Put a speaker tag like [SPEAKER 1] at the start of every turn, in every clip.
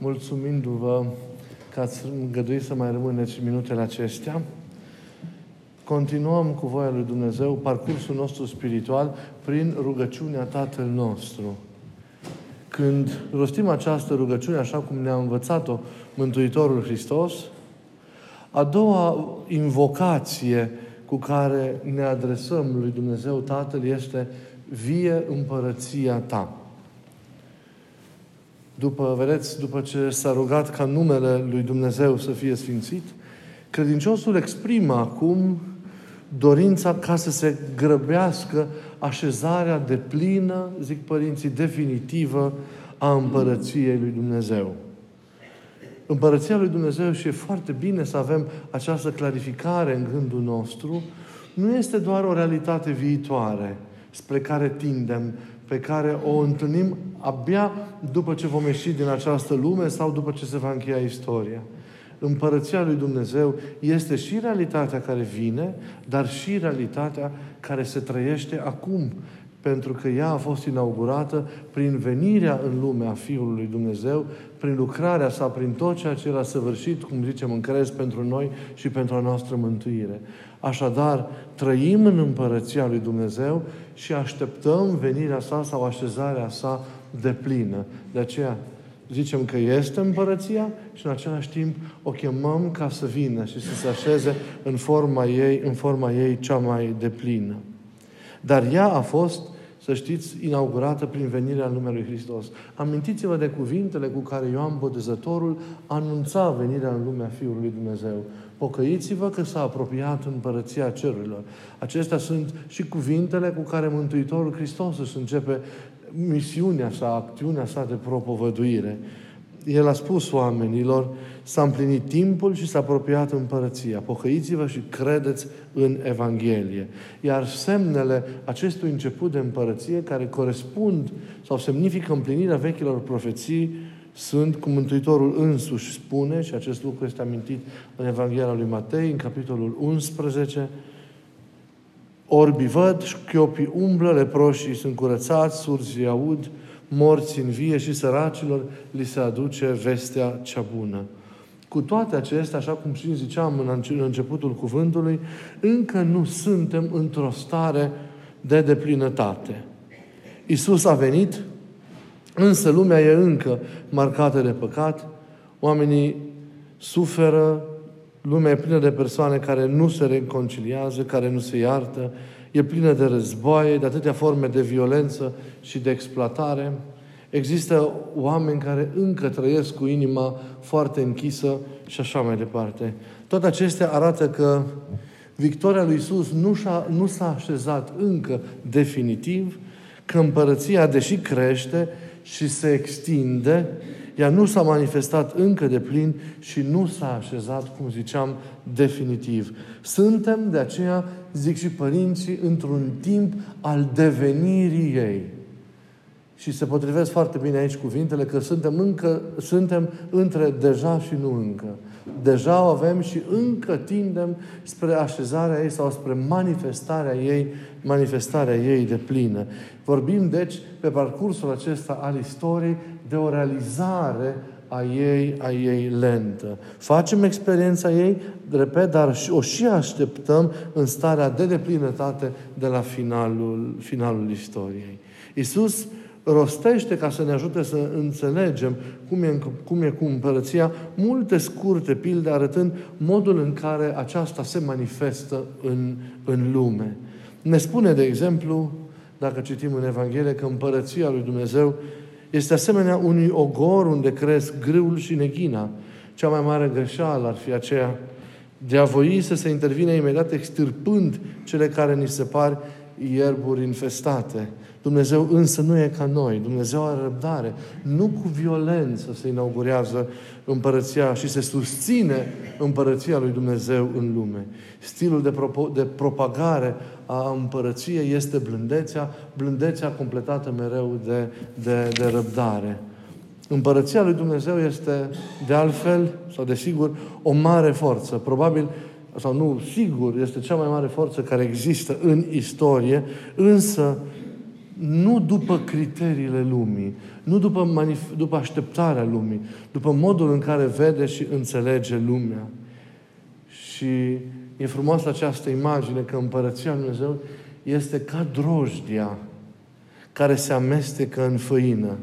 [SPEAKER 1] mulțumindu-vă că ați îngăduit să mai rămâneți minutele acestea. Continuăm cu voia lui Dumnezeu parcursul nostru spiritual prin rugăciunea Tatăl nostru. Când rostim această rugăciune, așa cum ne-a învățat-o Mântuitorul Hristos, a doua invocație cu care ne adresăm lui Dumnezeu Tatăl este vie împărăția ta. După, vedeți, după ce s-a rugat ca numele lui Dumnezeu să fie sfințit, credinciosul exprimă acum dorința ca să se grăbească așezarea de plină, zic părinții, definitivă a împărăției lui Dumnezeu. Împărăția lui Dumnezeu și e foarte bine să avem această clarificare în gândul nostru, nu este doar o realitate viitoare spre care tindem, pe care o întâlnim abia după ce vom ieși din această lume sau după ce se va încheia istoria. Împărăția lui Dumnezeu este și realitatea care vine, dar și realitatea care se trăiește acum. Pentru că ea a fost inaugurată prin venirea în lume a Fiului lui Dumnezeu, prin lucrarea sa, prin tot ceea ce El a săvârșit, cum zicem, în crez pentru noi și pentru a noastră mântuire. Așadar, trăim în împărăția lui Dumnezeu și așteptăm venirea sa sau așezarea sa de plină. De aceea, zicem că este împărăția și în același timp o chemăm ca să vină și să se așeze în forma ei, în forma ei cea mai deplină. Dar ea a fost, să știți, inaugurată prin venirea în numele Lui Hristos. Amintiți-vă de cuvintele cu care Ioan Botezătorul anunța venirea în lumea Fiului Lui Dumnezeu. Pocăiți-vă că s-a apropiat împărăția cerurilor. Acestea sunt și cuvintele cu care Mântuitorul Hristos își începe misiunea sa, acțiunea sa de propovăduire. El a spus oamenilor, s-a împlinit timpul și s-a apropiat împărăția. Pocăiți-vă și credeți în Evanghelie. Iar semnele acestui început de împărăție, care corespund sau semnifică împlinirea vechilor profeții, sunt, cum Mântuitorul însuși spune, și acest lucru este amintit în Evanghelia lui Matei, în capitolul 11, Orbi văd, șchiopii umblă, leproșii sunt curățați, surzii aud, morți în vie și săracilor li se aduce vestea cea bună. Cu toate acestea, așa cum și ziceam în începutul cuvântului, încă nu suntem într-o stare de deplinătate. Isus a venit, însă lumea e încă marcată de păcat, oamenii suferă, Lumea e plină de persoane care nu se reconciliază, care nu se iartă, e plină de războaie, de atâtea forme de violență și de exploatare. Există oameni care încă trăiesc cu inima foarte închisă și așa mai departe. Toate acestea arată că victoria lui Isus nu, și-a, nu s-a așezat încă definitiv, că împărăția, deși crește și se extinde, ea nu s-a manifestat încă de plin și nu s-a așezat, cum ziceam, definitiv. Suntem, de aceea, zic și părinții, într-un timp al devenirii ei. Și se potrivesc foarte bine aici cuvintele că suntem încă, suntem între deja și nu încă. Deja o avem și încă tindem spre așezarea ei sau spre manifestarea ei, manifestarea ei de plină. Vorbim, deci, pe parcursul acesta al istoriei de o realizare a ei, a ei lentă. Facem experiența ei, repet, dar o și așteptăm în starea de deplinătate de la finalul, finalul istoriei. Iisus rostește ca să ne ajute să înțelegem cum e, cum e cu împărăția, multe scurte pilde arătând modul în care aceasta se manifestă în, în lume. Ne spune, de exemplu, dacă citim în Evanghelie, că împărăția lui Dumnezeu este asemenea unui ogor unde cresc grâul și neghina. Cea mai mare greșeală ar fi aceea de a voi să se intervine imediat extirpând cele care ni se par ierburi infestate. Dumnezeu însă nu e ca noi. Dumnezeu are răbdare. Nu cu violență se inaugurează împărăția și se susține împărăția lui Dumnezeu în lume. Stilul de, pro- de propagare a împărăției este blândețea, blândețea completată mereu de, de, de răbdare. Împărăția lui Dumnezeu este, de altfel, sau de sigur, o mare forță. Probabil, sau nu, sigur, este cea mai mare forță care există în istorie, însă nu după criteriile lumii, nu după, manif- după așteptarea lumii, după modul în care vede și înțelege lumea. Și e frumoasă această imagine că împărăția Lui Dumnezeu este ca drojdia care se amestecă în făină.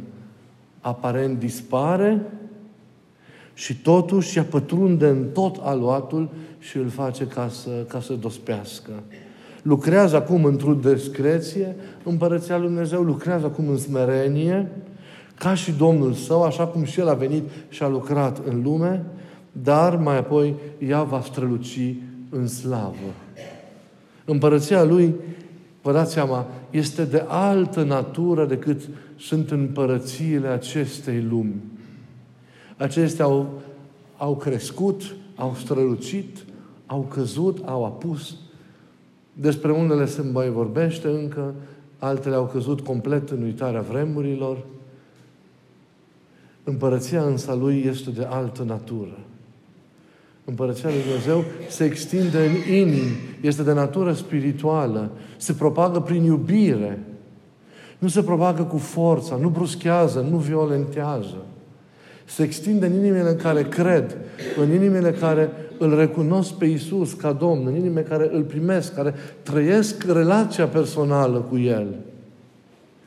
[SPEAKER 1] Aparent dispare și totuși ea pătrunde în tot aluatul și îl face ca să, ca să dospească. Lucrează acum într-o discreție, împărăția Lui Dumnezeu lucrează acum în smerenie, ca și Domnul Său, așa cum și El a venit și a lucrat în lume, dar mai apoi ea va străluci în slavă. Împărăția Lui, vă dați seama, este de altă natură decât sunt împărățiile acestei lumi. Acestea au, au crescut, au strălucit, au căzut, au apus. Despre unele se mai vorbește încă, altele au căzut complet în uitarea vremurilor. Împărăția însă Lui este de altă natură. Împărăția Lui Dumnezeu se extinde în inimi, este de natură spirituală, se propagă prin iubire. Nu se propagă cu forța, nu bruschează, nu violentează. Se extinde în inimile în care cred, în inimile care îl recunosc pe Isus ca Domn, în inimile care îl primesc, care trăiesc relația personală cu El,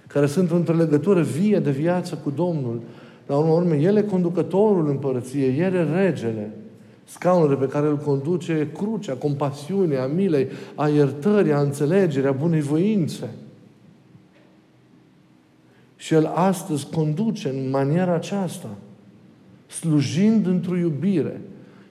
[SPEAKER 1] care sunt într-o legătură vie de viață cu Domnul. La urmă urme, El e conducătorul împărăției, El e regele. Scaunul pe care îl conduce e crucea, compasiunea, a milei, a iertării, a înțelegerii, a bunei voințe. Și El astăzi conduce în maniera aceasta, slujind într-o iubire.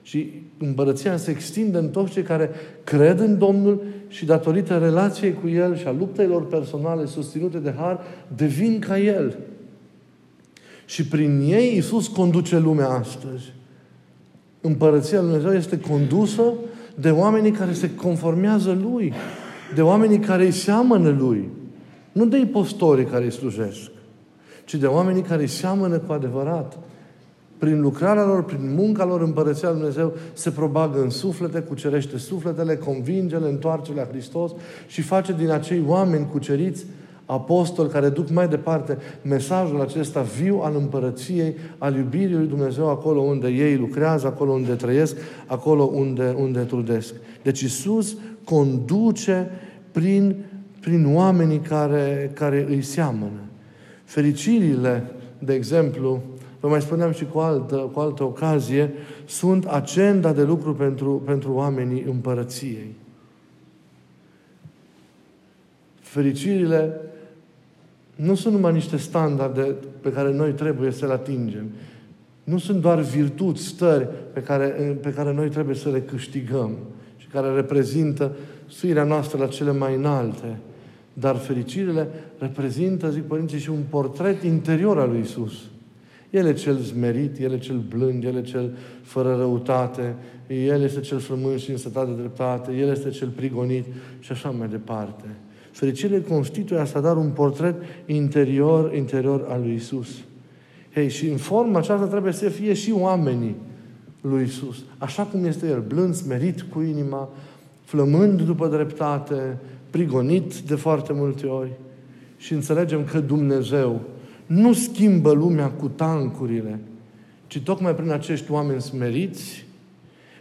[SPEAKER 1] Și împărăția se extinde în toți cei care cred în Domnul și datorită relației cu El și a luptelor personale susținute de Har, devin ca El. Și prin ei Iisus conduce lumea astăzi. Împărăția Lui Dumnezeu este condusă de oamenii care se conformează Lui, de oamenii care îi seamănă Lui. Nu de impostorii care îi slujesc, ci de oamenii care îi seamănă cu adevărat. Prin lucrarea lor, prin munca lor, Împărăția Lui Dumnezeu se probagă în suflete, cucerește sufletele, convinge-le, întoarce la Hristos și face din acei oameni cuceriți apostoli care duc mai departe mesajul acesta viu al împărăției, al iubirii lui Dumnezeu acolo unde ei lucrează, acolo unde trăiesc, acolo unde, unde trudesc. Deci Isus conduce prin, prin oamenii care, care îi seamănă. Fericirile, de exemplu, vă mai spuneam și cu altă, cu altă ocazie, sunt agenda de lucru pentru, pentru oamenii împărăției. Fericirile nu sunt numai niște standarde pe care noi trebuie să le atingem. Nu sunt doar virtuți, stări pe care, pe care noi trebuie să le câștigăm și care reprezintă suirea noastră la cele mai înalte. Dar fericirile reprezintă, zic părinții, și un portret interior al lui Isus. El e cel zmerit, El e cel blând, El e cel fără răutate, El este cel frământ și însetat de dreptate, El este cel prigonit și așa mai departe. Fericirile constituie așadar un portret interior, interior al lui Isus. Hei, și în forma aceasta trebuie să fie și oamenii lui Isus. Așa cum este El, blând, smerit cu inima, flămând după dreptate, prigonit de foarte multe ori. Și înțelegem că Dumnezeu nu schimbă lumea cu tancurile, ci tocmai prin acești oameni smeriți,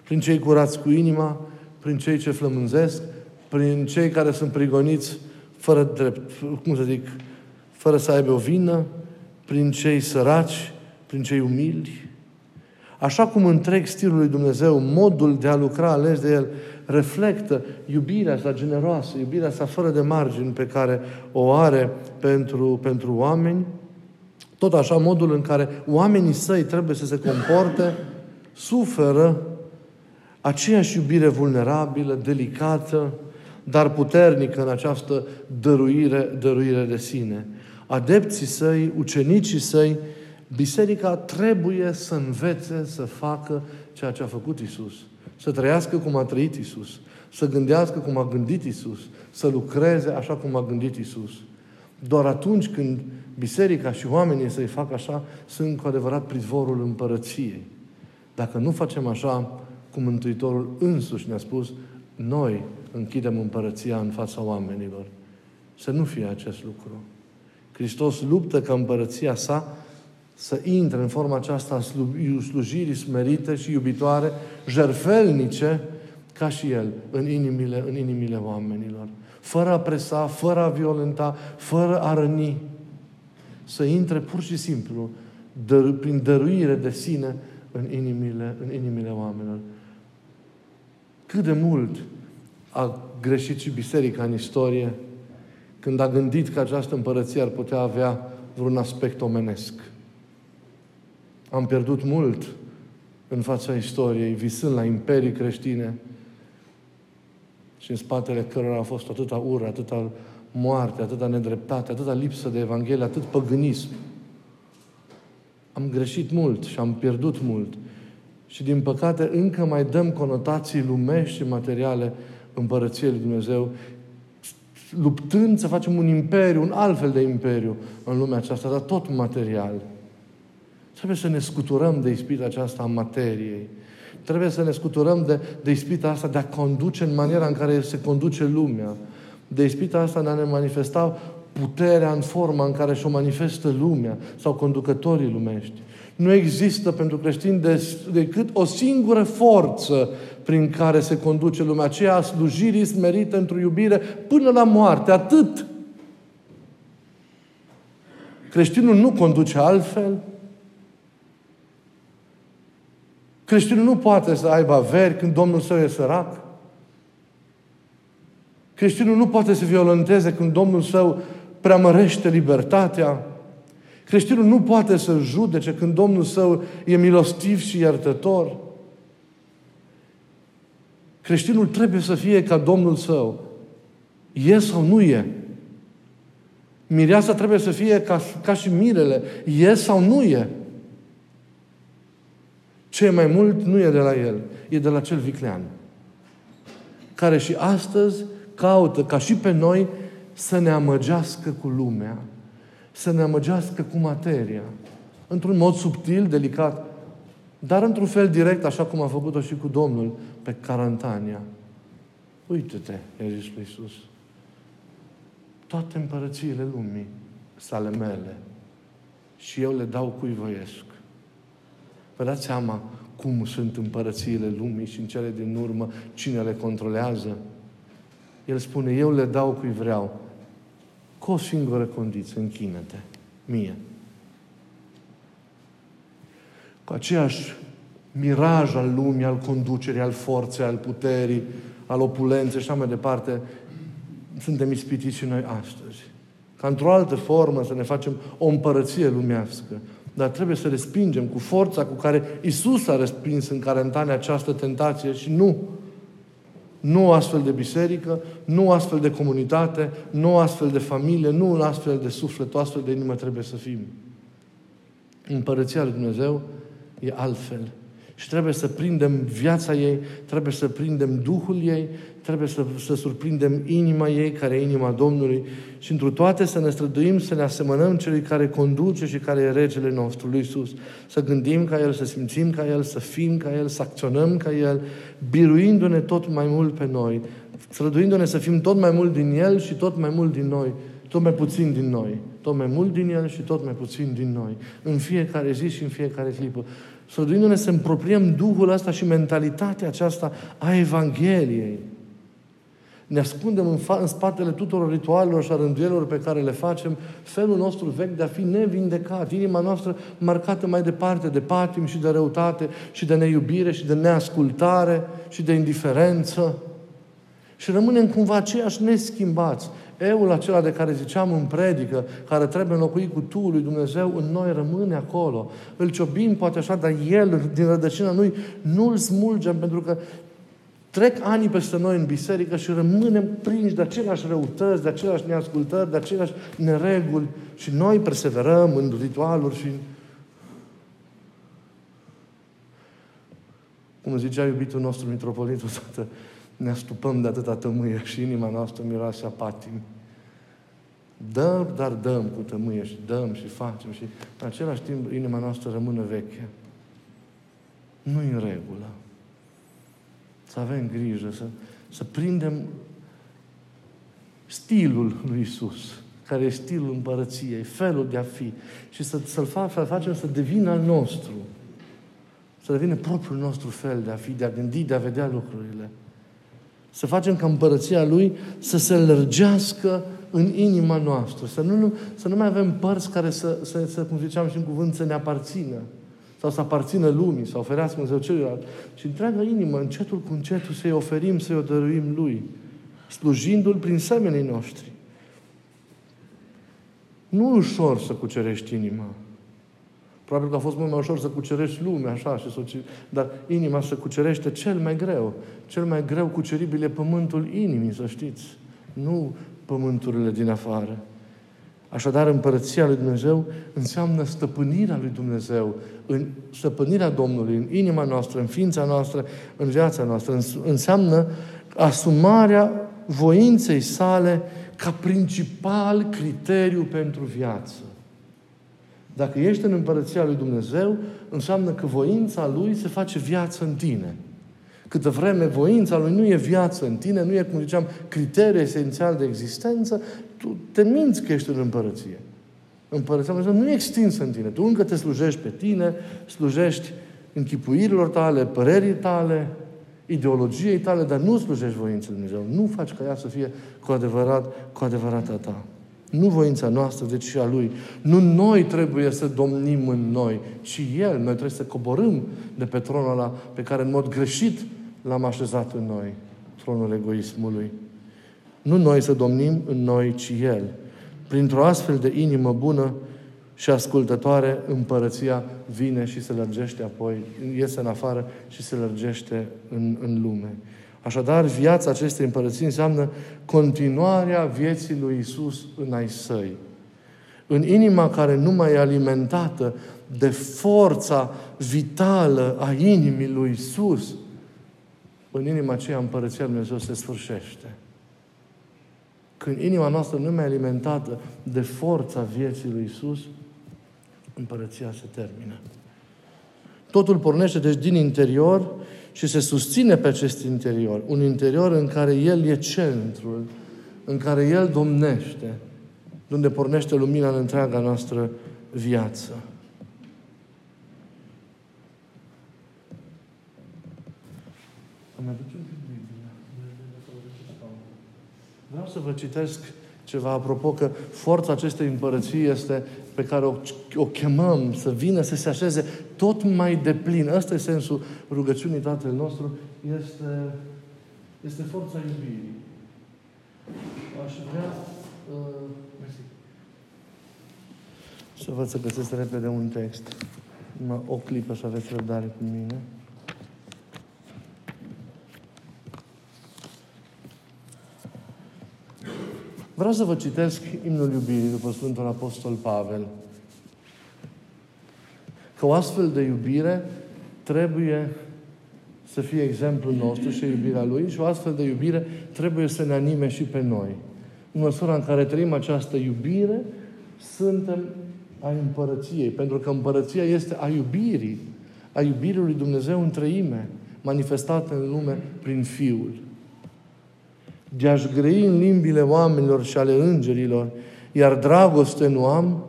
[SPEAKER 1] prin cei curați cu inima, prin cei ce flămânzesc, prin cei care sunt prigoniți fără drept, cum să zic, fără să aibă o vină, prin cei săraci, prin cei umili. Așa cum întreg stilul lui Dumnezeu, modul de a lucra ales de El, reflectă iubirea sa generoasă, iubirea sa fără de margini pe care o are pentru, pentru oameni, tot așa modul în care oamenii săi trebuie să se comporte, suferă aceeași iubire vulnerabilă, delicată, dar puternică în această dăruire, dăruire de sine. Adepții săi, ucenicii săi, biserica trebuie să învețe să facă ceea ce a făcut Isus. Să trăiască cum a trăit Isus. Să gândească cum a gândit Isus. Să lucreze așa cum a gândit Isus. Doar atunci când biserica și oamenii să-i facă așa, sunt cu adevărat prizvorul împărăției. Dacă nu facem așa, cum Mântuitorul însuși ne-a spus, noi închidem împărăția în fața oamenilor. Să nu fie acest lucru. Hristos luptă ca împărăția sa să intre în forma aceasta a slujirii smerite și iubitoare, jerfelnice, ca și El, în inimile, în inimile oamenilor. Fără a presa, fără a violenta, fără a răni. Să intre pur și simplu, dăr, prin dăruire de sine, în inimile, în inimile oamenilor. Cât de mult a greșit și biserica în istorie când a gândit că această împărăție ar putea avea vreun aspect omenesc. Am pierdut mult în fața istoriei, visând la imperii creștine și în spatele cărora a fost atâta ură, atâta moarte, atâta nedreptate, atâta lipsă de Evanghelie, atât păgânism. Am greșit mult și am pierdut mult. Și din păcate încă mai dăm conotații lumești și materiale împărăției lui Dumnezeu, luptând să facem un imperiu, un alt fel de imperiu în lumea aceasta, dar tot material. Trebuie să ne scuturăm de ispita aceasta a materiei. Trebuie să ne scuturăm de, de ispita asta de a conduce în maniera în care se conduce lumea. De ispita asta de a ne manifesta puterea în forma în care și-o manifestă lumea sau conducătorii lumești. Nu există pentru creștini decât o singură forță prin care se conduce lumea, aceea a slujirii smerite într-o iubire până la moarte. Atât. Creștinul nu conduce altfel. Creștinul nu poate să aibă averi când Domnul său e sărac. Creștinul nu poate să violenteze când Domnul său preamărește libertatea. Creștinul nu poate să judece când Domnul său e milostiv și iertător. Creștinul trebuie să fie ca Domnul său. E sau nu e? Mireasa trebuie să fie ca, ca și mirele. E sau nu e? Ce mai mult nu e de la el, e de la cel viclean. Care și astăzi caută, ca și pe noi, să ne amăgească cu lumea, să ne amăgească cu materia. Într-un mod subtil, delicat, dar într-un fel direct, așa cum a făcut-o și cu Domnul pe Carantania. Uite-te, i-a zis lui Iisus. Toate împărățiile lumii sale mele și eu le dau cui voiesc. Vă dați seama cum sunt împărățiile lumii și în cele din urmă cine le controlează? El spune, eu le dau cui vreau. Cu o singură condiție, închină-te, mie. Cu aceeași miraj al lumii, al conducerii, al forței, al puterii, al opulenței și așa mai departe, suntem ispitiți și noi astăzi. Ca într-o altă formă să ne facem o împărăție lumească. Dar trebuie să respingem cu forța cu care Isus a respins în carantane această tentație și nu nu astfel de biserică, nu astfel de comunitate, nu astfel de familie, nu un astfel de suflet, o astfel de inimă trebuie să fim. Împărăția lui Dumnezeu e altfel. Și trebuie să prindem viața ei, trebuie să prindem Duhul ei, trebuie să, să surprindem inima ei, care e inima Domnului și întru toate să ne străduim să ne asemănăm celui care conduce și care e regele nostru, lui Isus. Să gândim ca El, să simțim ca El, să fim ca El, să acționăm ca El, biruindu-ne tot mai mult pe noi, străduindu-ne să fim tot mai mult din El și tot mai mult din noi, tot mai puțin din noi, tot mai mult din El și tot mai puțin din noi, în fiecare zi și în fiecare clipă străduindu-ne să împropriem Duhul ăsta și mentalitatea aceasta a Evangheliei. Ne ascundem în, fa- în spatele tuturor ritualelor și a rânduielor pe care le facem, felul nostru vechi de a fi nevindecat, inima noastră marcată mai departe de patim și de răutate și de neiubire și de neascultare și de indiferență. Și rămânem cumva aceiași neschimbați. Eul acela de care ziceam în predică, care trebuie înlocuit cu tu lui Dumnezeu, în noi rămâne acolo. Îl ciobim poate așa, dar El, din rădăcina Lui, nu îl smulgem, pentru că trec ani peste noi în biserică și rămânem prinși de aceleași răutăți, de aceleași neascultări, de aceleași nereguli și noi perseverăm în ritualuri și cum zicea iubitul nostru mitropolitul, toată ne astupăm de atâta tămâie și inima noastră miroase a patim. Dăm, dar dăm cu tămâie și dăm și facem și în același timp inima noastră rămâne veche. nu în regulă. Să avem grijă, să, să prindem stilul lui Isus, care e stilul împărăției, felul de a fi și să, să-l fac, să facem să devină al nostru. Să devină propriul nostru fel de a fi, de a gândi, de a vedea lucrurile. Să facem ca împărăția Lui să se lărgească în inima noastră. Să nu, să nu mai avem părți care să, să, să, cum ziceam și în cuvânt, să ne aparțină. Sau să aparțină lumii, sau oferească Dumnezeu celuilalt. Și întreaga inimă, încetul cu încetul, să-i oferim, să-i o dăruim Lui. Slujindu-L prin semenii noștri. Nu ușor să cucerești inima. Probabil că a fost mult mai ușor să cucerești lumea, așa, și să, dar inima se cucerește cel mai greu. Cel mai greu cuceribil e pământul inimii, să știți. Nu pământurile din afară. Așadar, împărăția lui Dumnezeu înseamnă stăpânirea lui Dumnezeu, în stăpânirea Domnului, în inima noastră, în ființa noastră, în viața noastră. Înseamnă asumarea voinței sale ca principal criteriu pentru viață. Dacă ești în împărăția lui Dumnezeu, înseamnă că voința Lui se face viață în tine. Câtă vreme voința Lui nu e viață în tine, nu e, cum ziceam, criteriu esențial de existență, tu te minți că ești în împărăție. Împărăția Lui nu e extinsă în tine. Tu încă te slujești pe tine, slujești închipuirilor tale, părerii tale, ideologiei tale, dar nu slujești voința Lui Dumnezeu. Nu faci ca ea să fie cu adevărat, cu adevărat a ta. Nu voința noastră, deci și a Lui. Nu noi trebuie să domnim în noi, ci El. Noi trebuie să coborâm de pe tronul ăla pe care în mod greșit l-am așezat în noi. Tronul egoismului. Nu noi să domnim în noi, ci El. Printr-o astfel de inimă bună și ascultătoare, împărăția vine și se lărgește apoi, iese în afară și se lărgește în, în lume. Așadar, viața acestei împărății înseamnă continuarea vieții lui Isus în ai săi. În inima care nu mai e alimentată de forța vitală a inimii lui Isus, în inima aceea împărăția lui Dumnezeu se sfârșește. Când inima noastră nu mai e alimentată de forța vieții lui Isus, împărăția se termină. Totul pornește deci din interior și se susține pe acest interior. Un interior în care El e centrul, în care El domnește, de unde pornește lumina în întreaga noastră viață. Vreau să vă citesc ceva apropo că forța acestei împărății este pe care o, o chemăm să vină, să se așeze tot mai deplin. Ăsta e sensul rugăciunii Tatăl nostru. Este, este forța iubirii. Aș vrea uh, să văd să găsesc repede un text. O clipă să aveți răbdare cu mine. Vreau să vă citesc imnul iubirii după Sfântul Apostol Pavel. Că o astfel de iubire trebuie să fie exemplul nostru și iubirea Lui și o astfel de iubire trebuie să ne anime și pe noi. În măsura în care trăim această iubire, suntem a împărăției. Pentru că împărăția este a iubirii, a iubirii lui Dumnezeu în trăime, manifestată în lume prin Fiul de a-și grei în limbile oamenilor și ale îngerilor, iar dragoste nu am,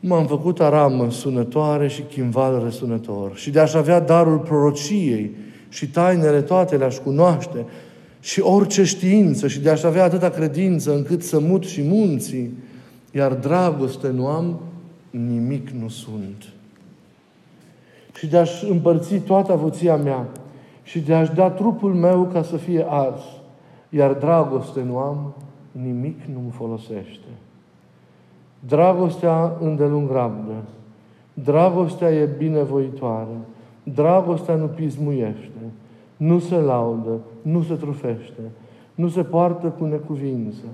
[SPEAKER 1] m-am făcut aramă sunătoare și chimval răsunător. Și de a-și avea darul prorociei și tainele toate le-aș cunoaște și orice știință și de a-și avea atâta credință încât să mut și munții, iar dragoste nu am, nimic nu sunt. Și de a-și împărți toată avuția mea și de a-și da trupul meu ca să fie ars, iar dragoste nu am, nimic nu-mi folosește. Dragostea îndelung rabdă. Dragostea e binevoitoare. Dragostea nu pismuiește. Nu se laudă, nu se trufește, nu se poartă cu necuvință,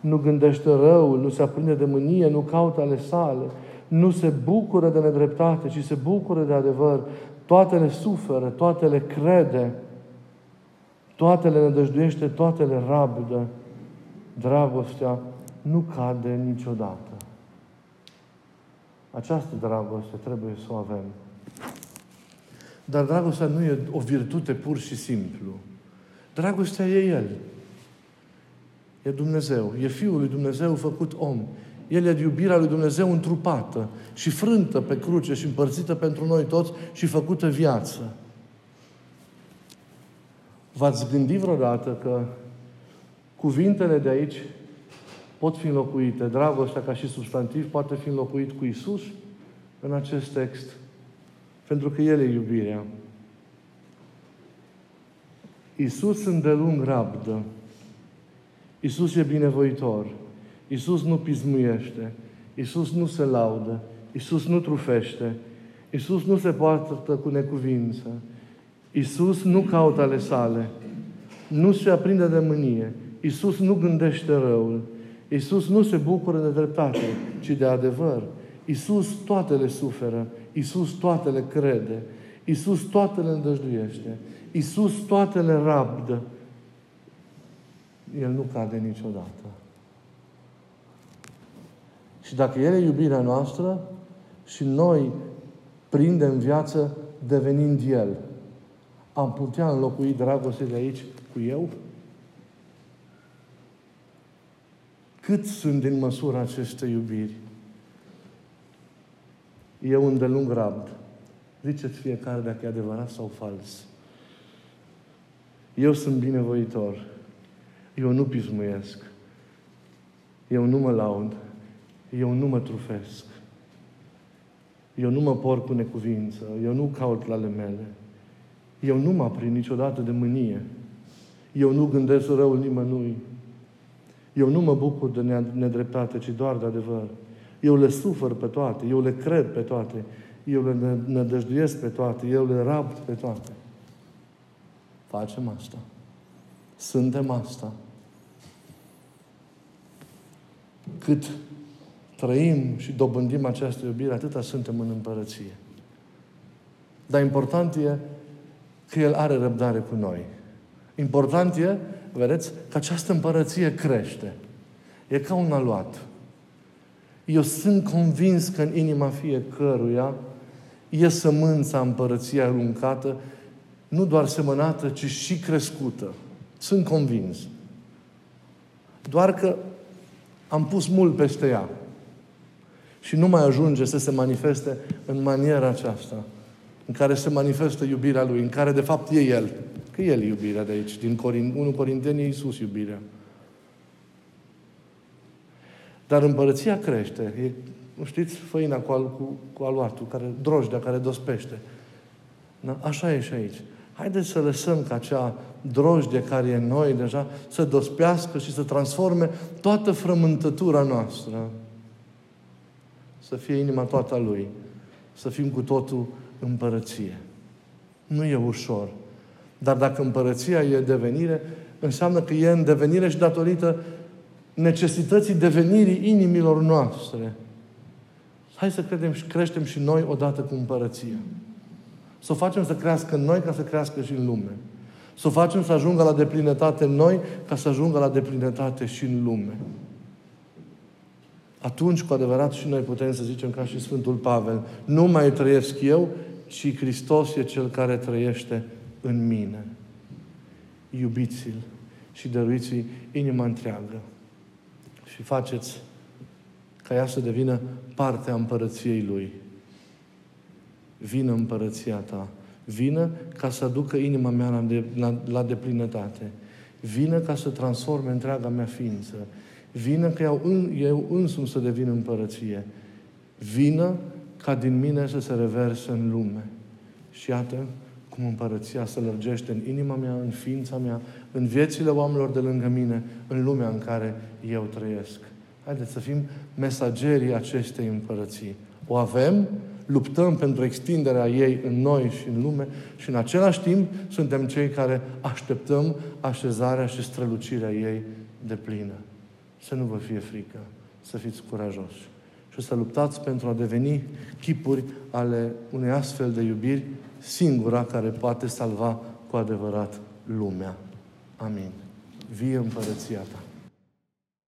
[SPEAKER 1] nu gândește răul, nu se aprinde de mânie, nu caută ale sale, nu se bucură de nedreptate, ci se bucură de adevăr. Toate le suferă, toate le crede, toate le nădăjduiește, toate le rabdă. Dragostea nu cade niciodată. Această dragoste trebuie să o avem. Dar dragostea nu e o virtute pur și simplu. Dragostea e El. E Dumnezeu. E Fiul lui Dumnezeu făcut om. El e iubirea lui Dumnezeu întrupată și frântă pe cruce și împărțită pentru noi toți și făcută viață. V-ați gândit vreodată că cuvintele de aici pot fi înlocuite. Dragostea ca și substantiv poate fi înlocuit cu Isus în acest text. Pentru că El e iubirea. Isus îndelung rabdă. Isus e binevoitor. Isus nu pismuiește. Isus nu se laudă. Isus nu trufește. Isus nu se poartă cu necuvință. Isus nu caută ale sale. Nu se aprinde de mânie. Isus nu gândește răul. Isus nu se bucură de dreptate, ci de adevăr. Isus toate le suferă. Isus toate le crede. Isus toate le îndăjduiește. Isus toate le rabdă. El nu cade niciodată. Și dacă El e iubirea noastră și noi prindem viață devenind El, am putea înlocui dragostea de aici cu eu? Cât sunt din măsura acestei iubiri? Eu îndelung rabd. Ziceți fiecare dacă e adevărat sau fals. Eu sunt binevoitor. Eu nu pismuiesc. Eu nu mă laud. Eu nu mă trufesc. Eu nu mă por cu necuvință. Eu nu caut la ale mele. Eu nu mă aprind niciodată de mânie. Eu nu gândesc răul nimănui. Eu nu mă bucur de nedreptate, ci doar de adevăr. Eu le sufăr pe toate, eu le cred pe toate, eu le nădăjduiesc pe toate, eu le rabt pe toate. Facem asta. Suntem asta. Cât trăim și dobândim această iubire, atâta suntem în împărăție. Dar important e că El are răbdare cu noi. Important e, vedeți, că această împărăție crește. E ca un aluat. Eu sunt convins că în inima fiecăruia e sămânța împărăției aruncată, nu doar semănată, ci și crescută. Sunt convins. Doar că am pus mult peste ea. Și nu mai ajunge să se manifeste în maniera aceasta, în care se manifestă iubirea Lui, în care de fapt e El. Că El e iubirea de aici. Din 1 Corinteni e Iisus iubirea. Dar împărăția crește. E, nu știți, făina cu, al, cu, cu aluatul, care, drojdea care dospește. Da? Așa e și aici. Haideți să lăsăm ca acea drojdie care e în noi deja să dospească și să transforme toată frământătura noastră. Să fie inima toată a Lui. Să fim cu totul împărăție. Nu e ușor. Dar dacă împărăția e devenire, înseamnă că e în devenire și datorită necesității devenirii inimilor noastre. Hai să credem și creștem și noi odată cu împărăția. Să o facem să crească în noi ca să crească și în lume. Să o facem să ajungă la deplinătate în noi ca să ajungă la deplinătate și în lume. Atunci, cu adevărat, și noi putem să zicem ca și Sfântul Pavel, nu mai trăiesc eu, ci Hristos e Cel care trăiește în mine. Iubiți-L și dăruiți-i inima întreagă. Și faceți ca ea să devină parte a împărăției Lui. Vină împărăția ta. Vină ca să aducă inima mea la, de, la, la deplinătate. Vină ca să transforme întreaga mea ființă. Vină că eu, eu însumi să devin împărăție. Vină ca din mine să se reverse în lume. Și iată cum împărăția să lărgește în inima mea, în ființa mea, în viețile oamenilor de lângă mine, în lumea în care eu trăiesc. Haideți să fim mesagerii acestei împărății. O avem, luptăm pentru extinderea ei în noi și în lume și în același timp suntem cei care așteptăm așezarea și strălucirea ei de plină. Să nu vă fie frică, să fiți curajoși și să luptați pentru a deveni chipuri ale unei astfel de iubiri, singura care poate salva cu adevărat lumea. Amin. Vie împărăția ta.